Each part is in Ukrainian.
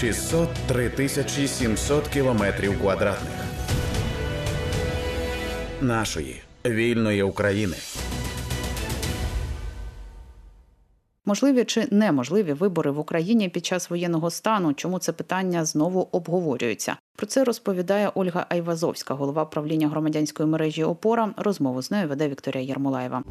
603 тисячі 700 кілометрів квадратних нашої вільної України. Можливі чи неможливі вибори в Україні під час воєнного стану? Чому це питання знову обговорюється? Про це розповідає Ольга Айвазовська, голова правління громадянської мережі ОПОРА. Розмову з нею веде Вікторія Єрмолаєва.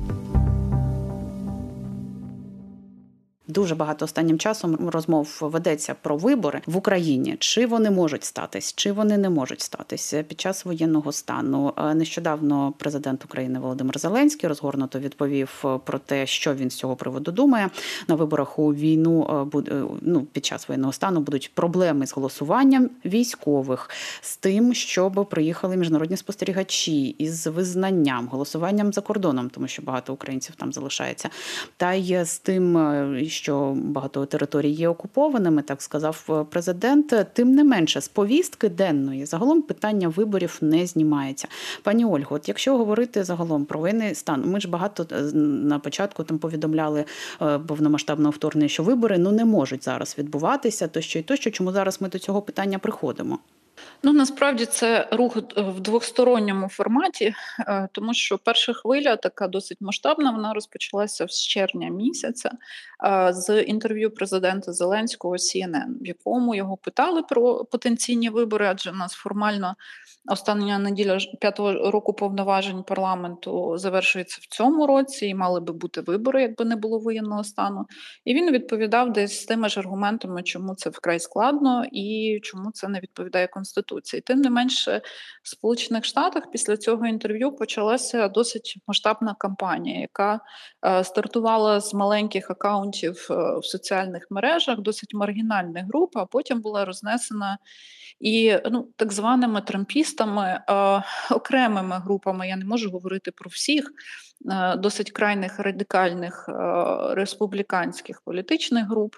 Дуже багато останнім часом розмов ведеться про вибори в Україні. Чи вони можуть статись, чи вони не можуть статися під час воєнного стану? Е, нещодавно президент України Володимир Зеленський розгорнуто відповів про те, що він з цього приводу думає. На виборах у війну е, е, ну, під час воєнного стану будуть проблеми з голосуванням військових, з тим, щоб приїхали міжнародні спостерігачі із визнанням, голосуванням за кордоном, тому що багато українців там залишається, та й з тим що багато територій є окупованими, так сказав е, президент. Тим не менше, з повістки денної загалом питання виборів не знімається. Пані Ольго, от якщо говорити загалом про воєнний стан, ми ж багато е, на початку там повідомляли е, повномасштабного вторгнення, що вибори ну не можуть зараз відбуватися, тощо і тощо, чому зараз ми до цього питання приходимо. Ну насправді це рух в двосторонньому форматі, е, тому що перша хвиля, така досить масштабна, вона розпочалася з червня місяця е, з інтерв'ю президента Зеленського CNN, в якому його питали про потенційні вибори, адже в нас формально Остання неділя п'ятого року повноважень парламенту завершується в цьому році, і мали би бути вибори, якби не було воєнного стану. І він відповідав десь з тими ж аргументами, чому це вкрай складно і чому це не відповідає конституції. Тим не менше, в Сполучених Штатах після цього інтерв'ю почалася досить масштабна кампанія, яка е, стартувала з маленьких акаунтів е, в соціальних мережах, досить маргінальних груп, а потім була рознесена і ну, так званими трампістами, е, окремими групами, я не можу говорити про всіх, досить крайних радикальних е, республіканських політичних груп.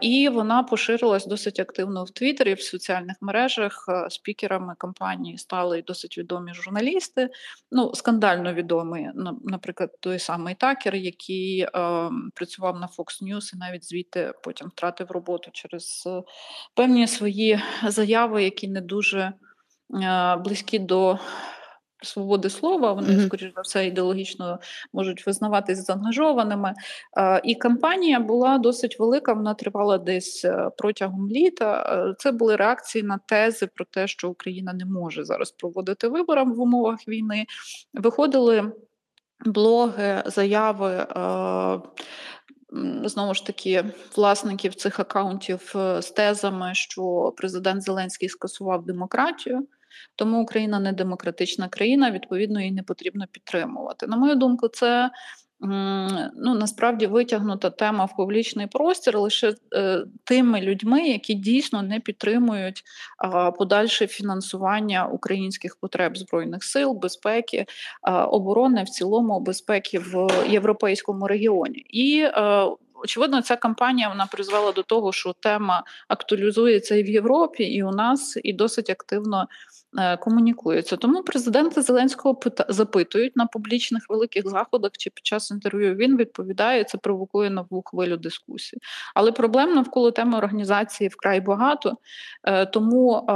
І вона поширилась досить активно в Твіттері, в соціальних мережах. Спікерами кампанії стали досить відомі журналісти. Ну, скандально відомий, наприклад, той самий Такер, який е, працював на Fox News і навіть звідти потім втратив роботу через певні свої заяви, які не дуже е, близькі до свободи слова, вони, mm-hmm. скоріш за все, ідеологічно можуть визнаватись заангажованими. І кампанія була досить велика, вона тривала десь е, протягом літа. Е, це були реакції на тези про те, що Україна не може зараз проводити вибори в умовах війни. Виходили блоги, заяви. Е, знову ж таки, власників цих акаунтів з тезами, що президент Зеленський скасував демократію, тому Україна не демократична країна, відповідно, її не потрібно підтримувати. На мою думку, це ну насправді витягнута тема в публічний простір лише е, тими людьми, які дійсно не підтримують е, подальше фінансування українських потреб збройних сил, безпеки, е, оборони в цілому безпеки в європейському регіоні і. Очевидно, ця кампанія вона призвела до того, що тема актуалізується і в Європі, і у нас, і досить активно Е, комунікується. Тому президента Зеленського запитують на публічних великих заходах чи під час інтерв'ю. Він відповідає, це провокує нову хвилю дискусії. Але проблем навколо теми організації вкрай багато. Е, тому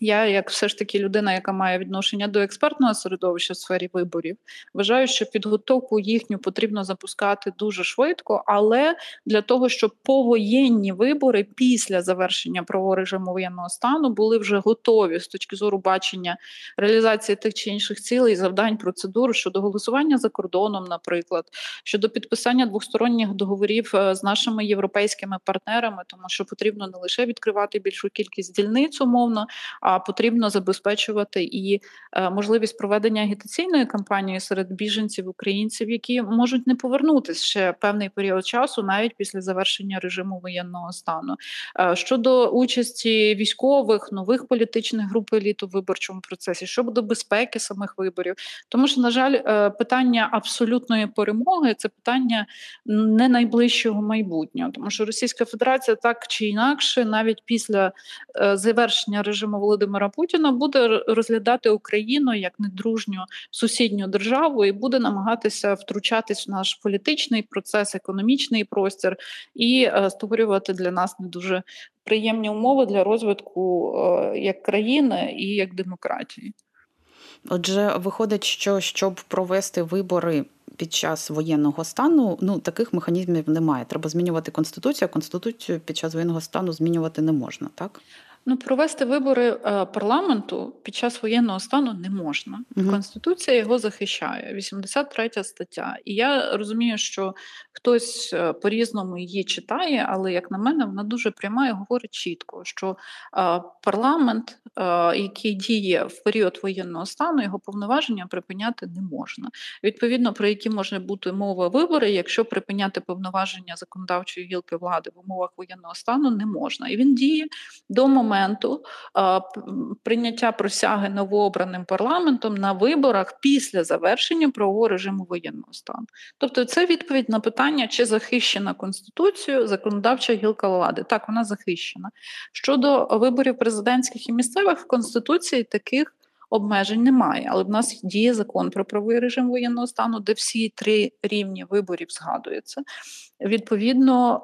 я, як все ж таки людина, яка має відношення до експертного середовища в сфері виборів, вважаю, що підготовку їхню потрібно запускати дуже швидко, але для того, щоб повоєнні вибори після завершення правового режиму воєнного стану були вже готові з точки зору бачення реалізації тих чи інших цілей, завдань, процедур щодо голосування за кордоном, наприклад, щодо підписання двосторонніх договорів е, з нашими європейськими партнерами, тому що потрібно не лише відкривати більшу кількість дільниць умовно, а потрібно забезпечувати і е, можливість проведення агітаційної кампанії серед біженців українців, які можуть не повернутися ще певний період часу, навіть після завершення режиму воєнного стану. Е, щодо участі військових нових політичних груп еліт у виборчому процесі, щодо безпеки самих виборів. Тому що, на жаль, е, питання абсолютної перемоги це питання не найближчого майбутнього, тому що Російська Федерація так чи інакше, навіть після е, завершення режиму Володимира Путіна, буде розглядати Україну як недружню сусідню державу і буде намагатися втручатись в наш політичний процес, економічний інформаційний простір і створювати для нас не дуже приємні умови для розвитку як країни і як демократії. Отже, виходить, що щоб провести вибори під час воєнного стану, ну таких механізмів немає. Треба змінювати конституцію. Конституцію під час воєнного стану змінювати не можна, так? Ну, провести вибори е, парламенту під час воєнного стану не можна. Угу. Конституція його захищає, 83 стаття. І я розумію, що хтось е, по-різному її читає, але як на мене, вона дуже пряма і говорить чітко, що е, парламент, який діє в період воєнного стану, його повноваження припиняти не можна. Відповідно, про які може бути мова вибори, якщо припиняти повноваження законодавчої гілки влади в умовах воєнного стану не можна. І він діє до моменту моменту прийняття присяги новообраним парламентом на виборах після завершення правового режиму воєнного стану. Тобто, це відповідь на питання, чи захищена Конституцією законодавча гілка влади. Так, вона захищена. Щодо виборів президентських і місцевих в Конституції таких. Обмежень немає, але в нас діє закон про правовий режим воєнного стану, де всі три рівні виборів згадуються. Відповідно,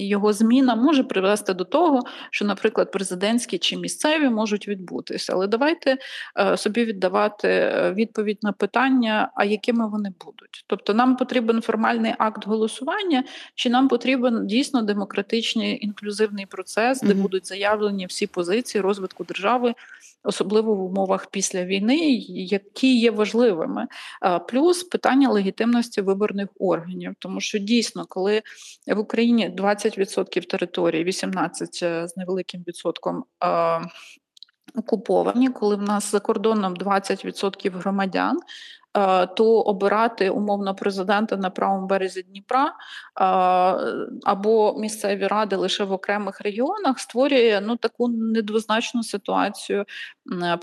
е, його зміна може привести до того, що, наприклад, президентські чи місцеві можуть відбутися. Але давайте е, собі віддавати е, відповідь на питання, а якими вони будуть. Тобто, нам потрібен формальний акт голосування, чи нам потрібен дійсно демократичний інклюзивний процес, де mm-hmm. будуть заявлені всі позиції розвитку держави особливо в умовах після війни, які є важливими. Плюс питання легітимності виборних органів, тому що дійсно, коли в Україні 20% території, 18% е, з невеликим відсотком. Окуповані, коли в нас за кордоном 20% громадян, Е, то обирати умовно президента на правому березі Дніпра е, або місцеві ради лише в окремих регіонах створює ну таку недвозначну ситуацію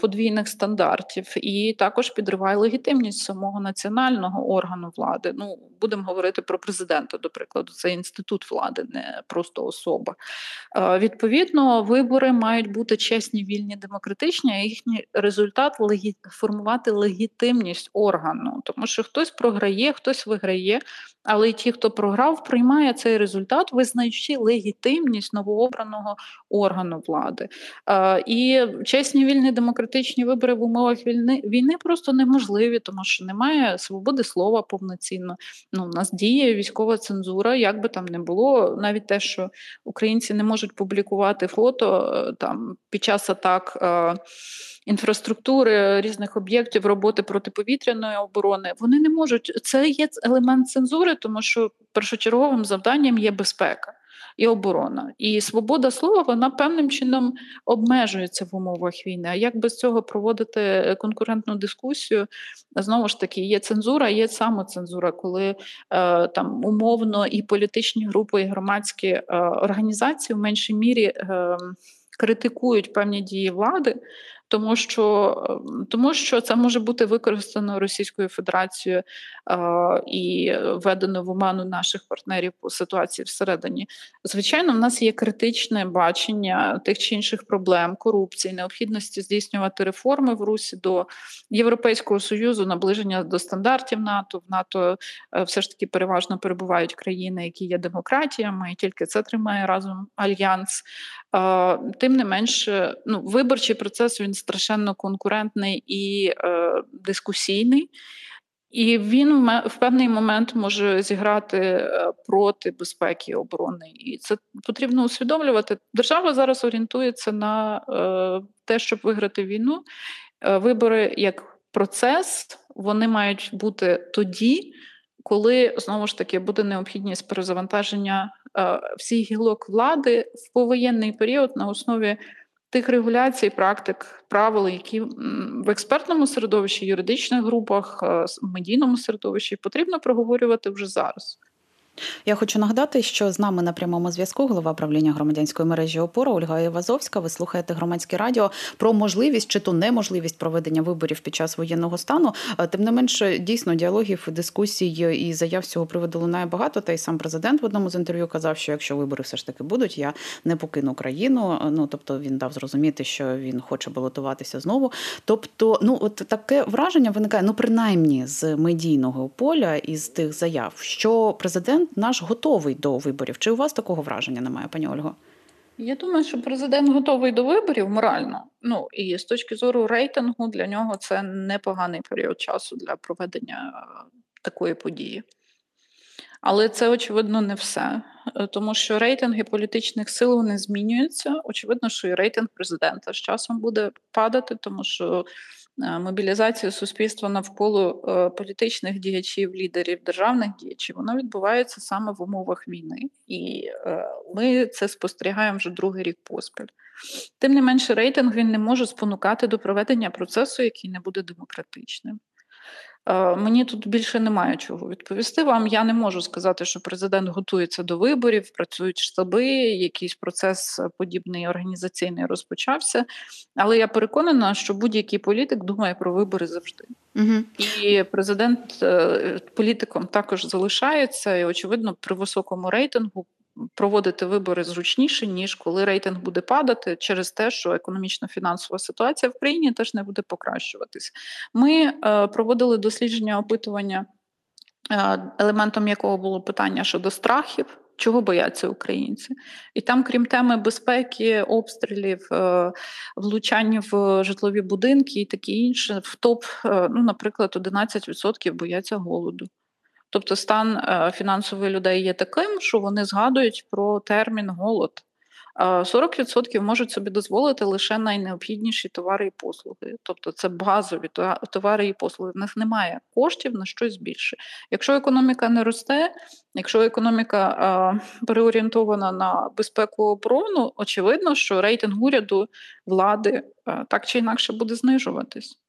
подвійних стандартів і також підриває легітимність самого національного органу влади. Ну будемо говорити про президента, до прикладу, це інститут влади, не просто особа. Е, відповідно, вибори мають бути чесні, вільні, демократичні, а їхній результат формувати легітимність органу органу, тому що хтось програє, хтось виграє, але ті, хто програв, приймає цей результат, визнаючи легітимність новообраного органу влади. І чесні вільні демократичні вибори в умовах війни війни просто неможливі, тому що немає свободи слова повноцінно. Ну, У нас діє військова цензура, як би там не було, навіть те, що українці не можуть публікувати фото е, там під час атак. Е, інфраструктури різних об'єктів роботи протиповітряної оборони, вони не можуть. Це є елемент цензури, тому що першочерговим завданням є безпека. І оборона, і свобода слова вона певним чином обмежується в умовах війни. А як без цього проводити конкурентну дискусію? Знову ж таки, є цензура, є самоцензура, коли е, там умовно і політичні групи, і громадські е, організації в меншій мірі е, критикують певні дії влади, тому що ем, тому що це може бути використано Російською Федерацією е, і введено в оману наших партнерів по ситуації всередині. Звичайно, в нас є критичне бачення тих чи інших проблем, корупції, необхідності здійснювати реформи в Русі до Європейського союзу, наближення до стандартів НАТО. В НАТО е, все ж таки переважно перебувають країни, які є демократіями, і тільки це тримає разом альянс. Е, тим не менше, ну виборчий процес він страшенно конкурентний і е, дискусійний. І він в певний момент може зіграти е, проти безпеки і оборони, і це потрібно усвідомлювати. Держава зараз орієнтується на е, те, щоб виграти війну. Вибори як процес вони мають бути тоді, коли знову ж таки буде необхідність перезавантаження всіх гілок влади в повоєнний період на основі тих регуляцій, практик, правил, які в експертному середовищі, юридичних групах, е, медійному середовищі потрібно проговорювати вже зараз. Я хочу нагадати, що з нами на прямому зв'язку голова правління громадянської мережі ОПОРА Ольга Івазовська. Ви слухаєте громадське радіо про можливість чи то неможливість проведення виборів під час воєнного стану. Тим не менше, дійсно діалогів, дискусій і заяв з цього приводу лунає багато. Та й сам президент в одному з інтерв'ю казав, що якщо вибори все ж таки будуть, я не покину країну. Ну тобто він дав зрозуміти, що він хоче балотуватися знову. Тобто, ну от таке враження виникає, ну принаймні з медійного поля із тих заяв, що президент президент наш готовий до виборів. Чи у вас такого враження немає, пані Ольго? Я думаю, що президент готовий до виборів морально. Ну і з точки зору рейтингу для нього це непоганий період часу для проведення е, такої події. Але це очевидно не все, е, тому що рейтинги політичних сил вони змінюються. Очевидно, що і рейтинг президента з часом буде падати, тому що Е, мобілізація суспільства навколо е, політичних діячів, лідерів, державних діячів, воно відбувається саме в умовах війни, і е, ми це спостерігаємо вже другий рік поспіль. Тим не менше, рейтинг він не може спонукати до проведення процесу, який не буде демократичним. Е, мені тут більше немає чого відповісти вам. Я не можу сказати, що президент готується до виборів, працюють штаби, якийсь процес подібний організаційний розпочався. Але я переконана, що будь-який політик думає про вибори завжди. Угу. І президент е, політиком також залишається, і очевидно, при високому рейтингу проводити вибори зручніше, ніж коли рейтинг буде падати через те, що економічно-фінансова ситуація в країні теж не буде покращуватись. Ми е, проводили дослідження опитування, е, елементом якого було питання щодо страхів. Чого бояться українці, і там, крім теми безпеки, обстрілів, е, влучань в житлові будинки і таке інше, в топ, ну, наприклад, 11% бояться голоду. Тобто стан е, фінансових людей є таким, що вони згадують про термін голод. 40% можуть собі дозволити лише найнеобхідніші товари і послуги, тобто це базові товари і послуги. В них немає коштів на щось більше. Якщо економіка не росте, якщо економіка а, переорієнтована на безпеку оборону, очевидно, що рейтинг уряду влади так чи інакше буде знижуватись.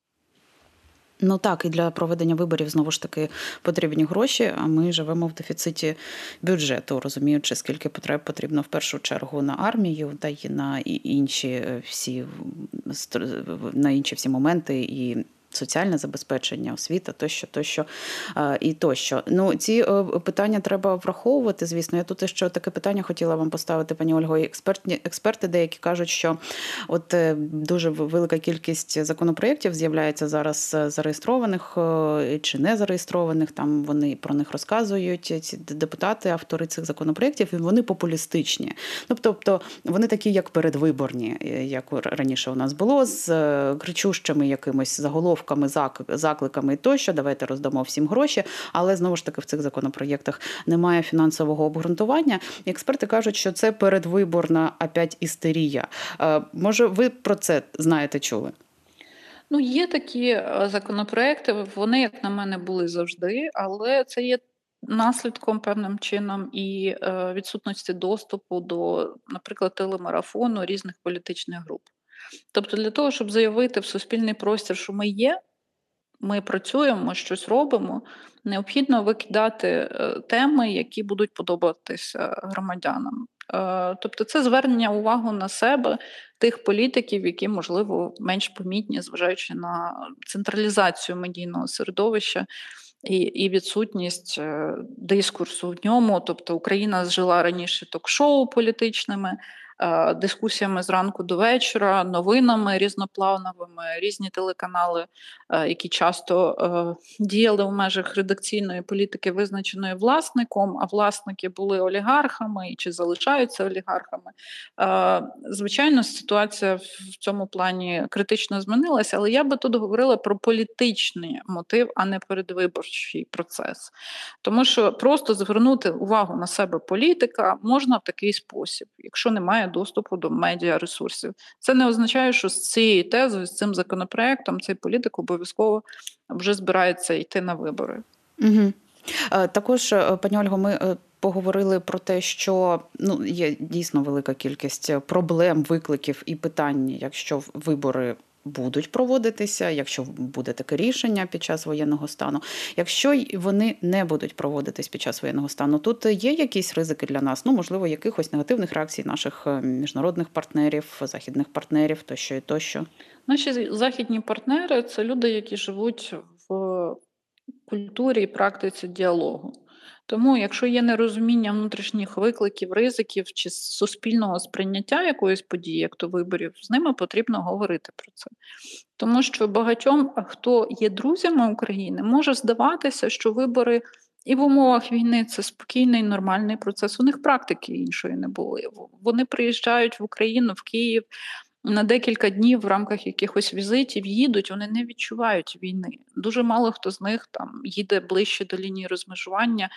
Ну так, і для проведення виборів знову ж таки потрібні гроші. А ми живемо в дефіциті бюджету, розуміючи, скільки потреб потрібно в першу чергу на армію, та й на інші всі на інші всі моменти і соціальне забезпечення, освіта, тощо, тощо і тощо. Ну ці е, питання треба враховувати. Звісно, я тут ще таке питання хотіла вам поставити, пані Ольго. Експертні експерти деякі кажуть, що от е, дуже велика кількість законопроєктів з'являється зараз е, зареєстрованих чи не зареєстрованих. Там вони про них розказують. Ці депутати, автори цих законопроєктів, і вони популістичні. Ну тобто вони такі, як передвиборні, як раніше у нас було, з кричущими якимось заголовками заголовками, закликами тощо, давайте роздамо всім гроші. Але знову ж таки в цих законопроєктах немає фінансового обґрунтування. Експерти кажуть, що це передвиборна опять істерія. Е, може, ви про це знаєте, чули? Ну, є такі е, законопроекти, вони, як на мене, були завжди, але це є наслідком певним чином і е, відсутності доступу до, наприклад, телемарафону різних політичних груп. Тобто, для того, щоб заявити в суспільний простір, що ми є, ми працюємо, щось робимо, необхідно викидати е, теми, які будуть подобатися громадянам. Е, тобто, це звернення увагу на себе тих політиків, які, можливо, менш помітні, зважаючи на централізацію медійного середовища. І і відсутність е, дискурсу в ньому, тобто Україна жила раніше ток-шоу політичними, дискусіями зранку до вечора, новинами різноплановими, різні телеканали, е, які часто е, діяли в межах редакційної політики, визначеної власником, а власники були олігархами чи залишаються олігархами. Звичайно, ситуація в цьому плані критично змінилася, але я би тут говорила про політичний мотив, а не передвиборчий процес. Тому що просто звернути увагу на себе політика можна в такий спосіб, якщо немає доступу до медіаресурсів. Це не означає, що з цією тезою, з цим законопроектом, цей політик обов'язково вже збирається йти на вибори. Угу. Також, е, пані Ольго, ми е, поговорили про те, що ну є дійсно велика кількість проблем, викликів і питань, якщо вибори будуть проводитися, якщо буде таке рішення під час воєнного стану. Якщо вони не будуть проводитись під час воєнного стану, тут є якісь ризики для нас, ну можливо, якихось негативних реакцій наших е, міжнародних партнерів, західних партнерів, тощо і тощо. Наші західні партнери це люди, які живуть в культурі і практиці діалогу. Тому, якщо є нерозуміння внутрішніх викликів, ризиків чи суспільного сприйняття якоїсь події, як то виборів, з ними потрібно говорити про це. Тому що багатьом, хто є друзями України, може здаватися, що вибори І в умовах війни це спокійний, нормальний процес. У них практики іншої не були. Вони приїжджають в Україну, в Київ на декілька днів в рамках якихось візитів їдуть, вони не відчувають війни. Дуже мало хто з них там їде ближче до лінії розмежування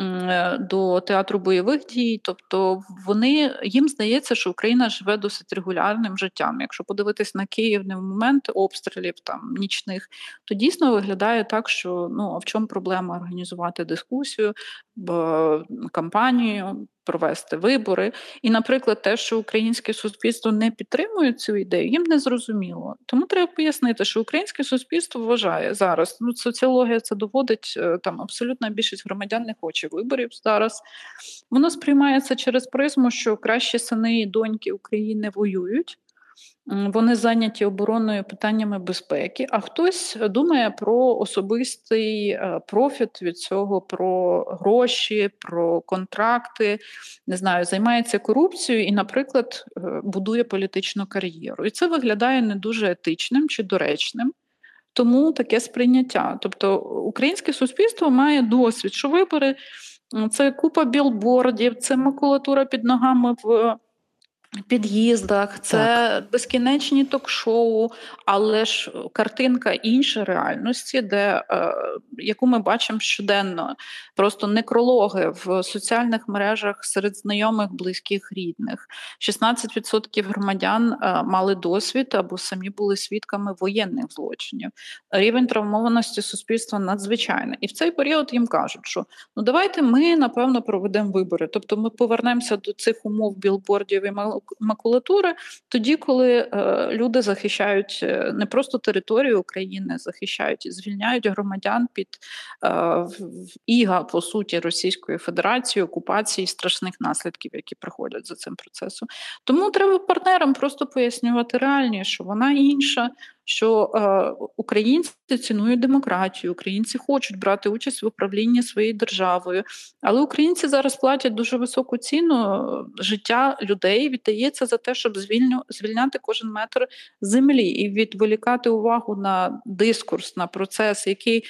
е, до театру бойових дій. Тобто вони їм здається, що Україна живе досить регулярним життям. Якщо подивитись на Київ не в момент обстрілів там нічних, то дійсно виглядає так, що ну а в чому проблема організувати дискусію, кампанію, провести вибори. І, наприклад, те, що українське суспільство не підтримує цю ідею, їм не зрозуміло. Тому треба пояснити, що українське суспільство вважає зараз. Ну, соціологія це доводить е, там. Абсолютна більшість громадян не хоче виборів зараз. Воно сприймається через призму, що кращі сини і доньки України воюють. Вони зайняті обороною питаннями безпеки, а хтось думає про особистий е, профіт від цього, про гроші, про контракти, не знаю, займається корупцією і, наприклад, е, будує політичну кар'єру. І це виглядає не дуже етичним чи доречним. Тому таке сприйняття. Тобто українське суспільство має досвід, що вибори це купа білбордів, це макулатура під ногами в під'їздах, це так. безкінечні ток-шоу, але ж картинка інша реальності, де е, яку ми бачимо щоденно, просто некрологи в соціальних мережах серед знайомих, близьких, рідних. 16% громадян е, мали досвід або самі були свідками воєнних злочинів. Рівень травмованості суспільства надзвичайний. І в цей період їм кажуть, що ну давайте ми напевно проведемо вибори. Тобто ми повернемося до цих умов білбордів і макулатури, тоді, коли е, люди захищають е, не просто територію України, захищають і звільняють громадян під е, іга по суті Російської Федерації, окупації страшних наслідків, які приходять за цим процесом. Тому треба партнерам просто пояснювати реальніше, що вона інша, що е, українці цінують демократію, українці хочуть брати участь в управлінні своєю державою, але українці зараз платять дуже високу ціну життя людей. Віддається за те, щоб звільняти кожен метр землі і відволікати увагу на дискурс, на процес, який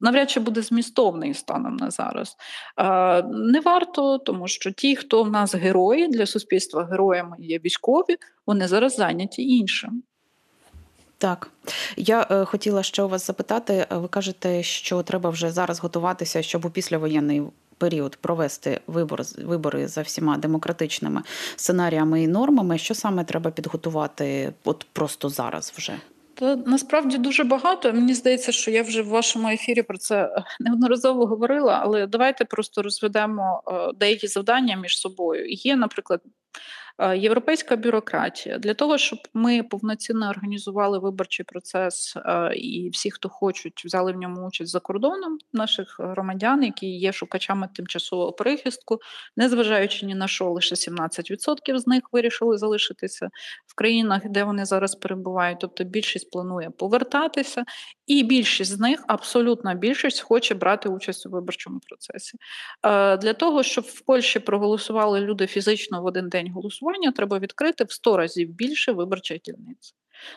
навряд чи буде змістовний станом на зараз. Е, не варто, тому що ті, хто в нас герої для суспільства, героями є військові, вони зараз зайняті іншим. Так, я е, хотіла ще у вас запитати. Ви кажете, що треба вже зараз готуватися, щоб у післявоєнний період провести вибор, вибори за всіма демократичними сценаріями і нормами. Що саме треба підготувати? От просто зараз вже. Та насправді дуже багато. Мені здається, що я вже в вашому ефірі про це е, неодноразово говорила, але давайте просто розведемо е, деякі завдання між собою. Є, наприклад, Е, європейська бюрократія для того, щоб ми повноцінно організували виборчий процес, е, і всі, хто хочуть, взяли в ньому участь за кордоном наших громадян, які є шукачами тимчасового прихистку, незважаючи ні на що, лише 17% з них вирішили залишитися в країнах, де вони зараз перебувають. Тобто більшість планує повертатися, і більшість з них, абсолютна більшість, хоче брати участь у виборчому процесі. Е, для того щоб в Польщі проголосували люди фізично в один день голосування голосування треба відкрити в 100 разів більше виборчих дільниць.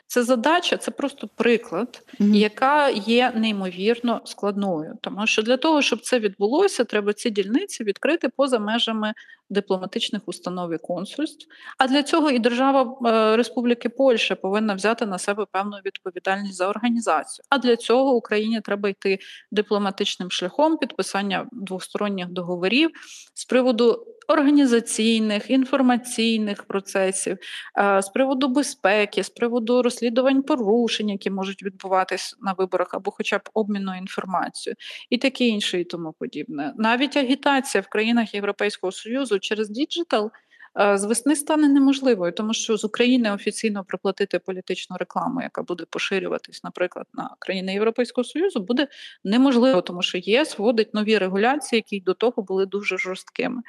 Це задача, це просто приклад, mm-hmm. яка є неймовірно складною. Тому що для того, щоб це відбулося, треба ці дільниці відкрити поза межами дипломатичних установ і консульств. А для цього і держава е, Республіки Польща повинна взяти на себе певну відповідальність за організацію. А для цього Україні треба йти дипломатичним шляхом підписання двосторонніх договорів з приводу організаційних, інформаційних процесів, е, з приводу безпеки, з приводу розслідувань порушень, які можуть відбуватись на виборах, або хоча б обміну інформацією, і таке інше, і тому подібне. Навіть агітація в країнах Європейського Союзу через digital – з весни стане неможливою, тому що з України офіційно проплатити політичну рекламу, яка буде поширюватись, наприклад, на країни Європейського Союзу, буде неможливо, тому що ЄС вводить нові регуляції, які до того були дуже жорсткими.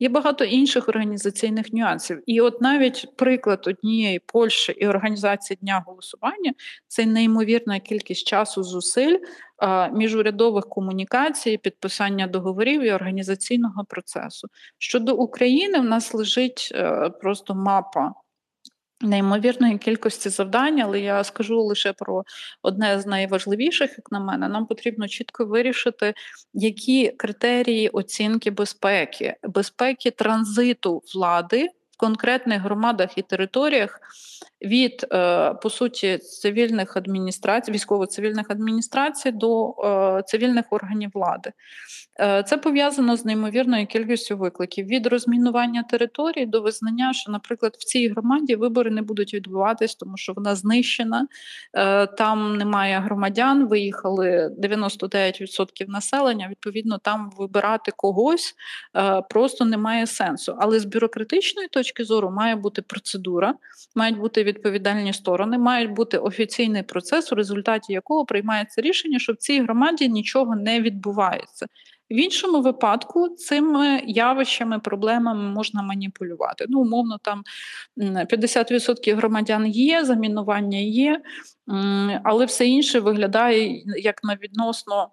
Є багато інших організаційних нюансів. І от навіть приклад однієї Польщі і організації дня голосування це неймовірна кількість часу зусиль міжурядових комунікацій, підписання договорів і організаційного процесу. Щодо України, в нас лежить е, просто мапа Неймовірної кількості завдань, але я скажу лише про одне з найважливіших, як на мене. Нам потрібно чітко вирішити, які критерії оцінки безпеки, безпеки транзиту влади конкретних громадах і територіях від е, по суті цивільних адміністрацій, військово-цивільних адміністрацій до е, цивільних органів влади. Е, це пов'язано з неймовірною кількістю викликів від розмінування території до визнання, що, наприклад, в цій громаді вибори не будуть відбуватись, тому що вона знищена, там немає громадян. Виїхали 99% населення. Відповідно, там вибирати когось просто немає сенсу. Але з бюрократичної точки зору має бути процедура, мають бути відповідальні сторони, мають бути офіційний процес, у результаті якого приймається рішення, що в цій громаді нічого не відбувається. В іншому випадку цими явищами, проблемами можна маніпулювати. Ну, умовно, там 50% громадян є, замінування є, але все інше виглядає як на відносно.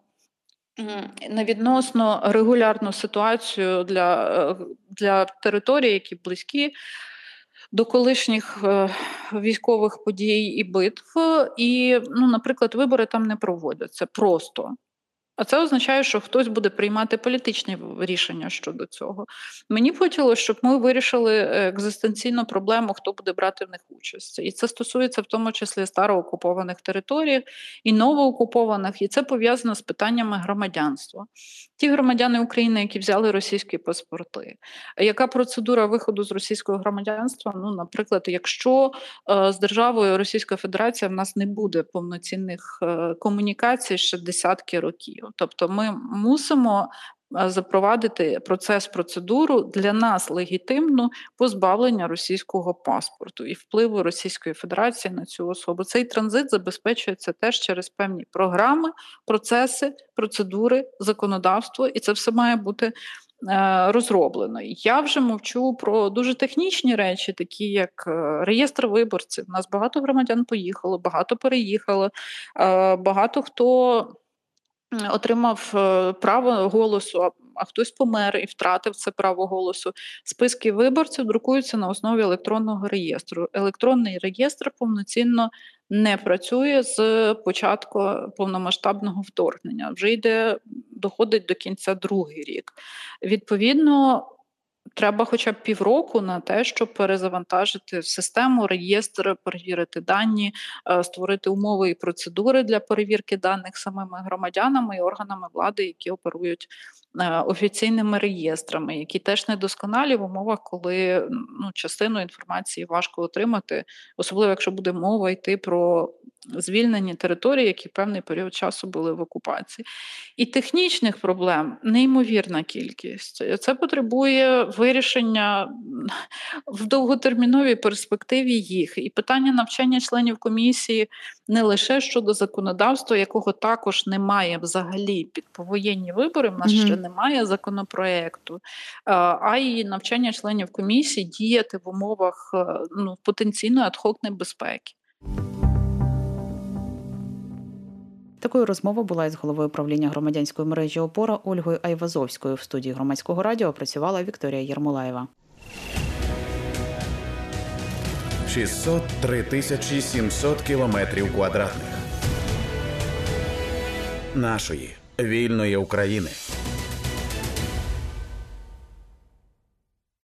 На відносно регулярну ситуацію для е, для територій, які близькі до колишніх е, військових подій і битв, і, ну, наприклад, вибори там не проводяться. Просто. А це означає, що хтось буде приймати політичні рішення щодо цього. Мені б хотілося, щоб ми вирішили е, екзистенційну проблему, хто буде брати в них участь. І це стосується в тому числі староокупованих територій і новоокупованих, і це пов'язано з питаннями громадянства. Ті громадяни України, які взяли російські паспорти. Яка процедура виходу з російського громадянства? Ну, наприклад, якщо е, з державою Російська Федерація в нас не буде повноцінних е, комунікацій ще десятки років. Тобто ми мусимо е, запровадити процес процедуру для нас легітимну позбавлення російського паспорту і впливу Російської Федерації на цю особу. Цей транзит забезпечується теж через певні програми, процеси, процедури, законодавство, і це все має бути. Е, розроблено. Я вже мовчу про дуже технічні речі, такі як е, реєстр виборців. У нас багато громадян поїхало, багато переїхало, багато хто отримав е, право голосу, а хтось помер і втратив це право голосу. Списки виборців друкуються на основі електронного реєстру. Електронний реєстр повноцінно не працює з початку повномасштабного вторгнення. Вже йде доходить до кінця другий рік. Відповідно. Треба хоча б півроку на те, щоб перезавантажити систему, реєстр, перевірити дані, е, створити умови і процедури для перевірки даних самими громадянами і органами влади, які оперують офіційними реєстрами, які теж недосконалі в умовах, коли ну, частину інформації важко отримати, особливо якщо буде мова йти про звільнені території, які певний період часу були в окупації. І технічних проблем неймовірна кількість. Це потребує вирішення в довготерміновій перспективі їх. І питання навчання членів комісії не лише щодо законодавства, якого також немає взагалі під повоєнні вибори. В нас ще немає законопроекту, а й навчання членів комісії діяти в умовах е, ну, потенційної адхок небезпеки. Такою розмовою була із головою правління громадянської мережі Опора Ольгою Айвазовською. В студії громадського радіо працювала Вікторія Єрмолаєва. 603 тисячі 700 кілометрів квадратних нашої вільної України.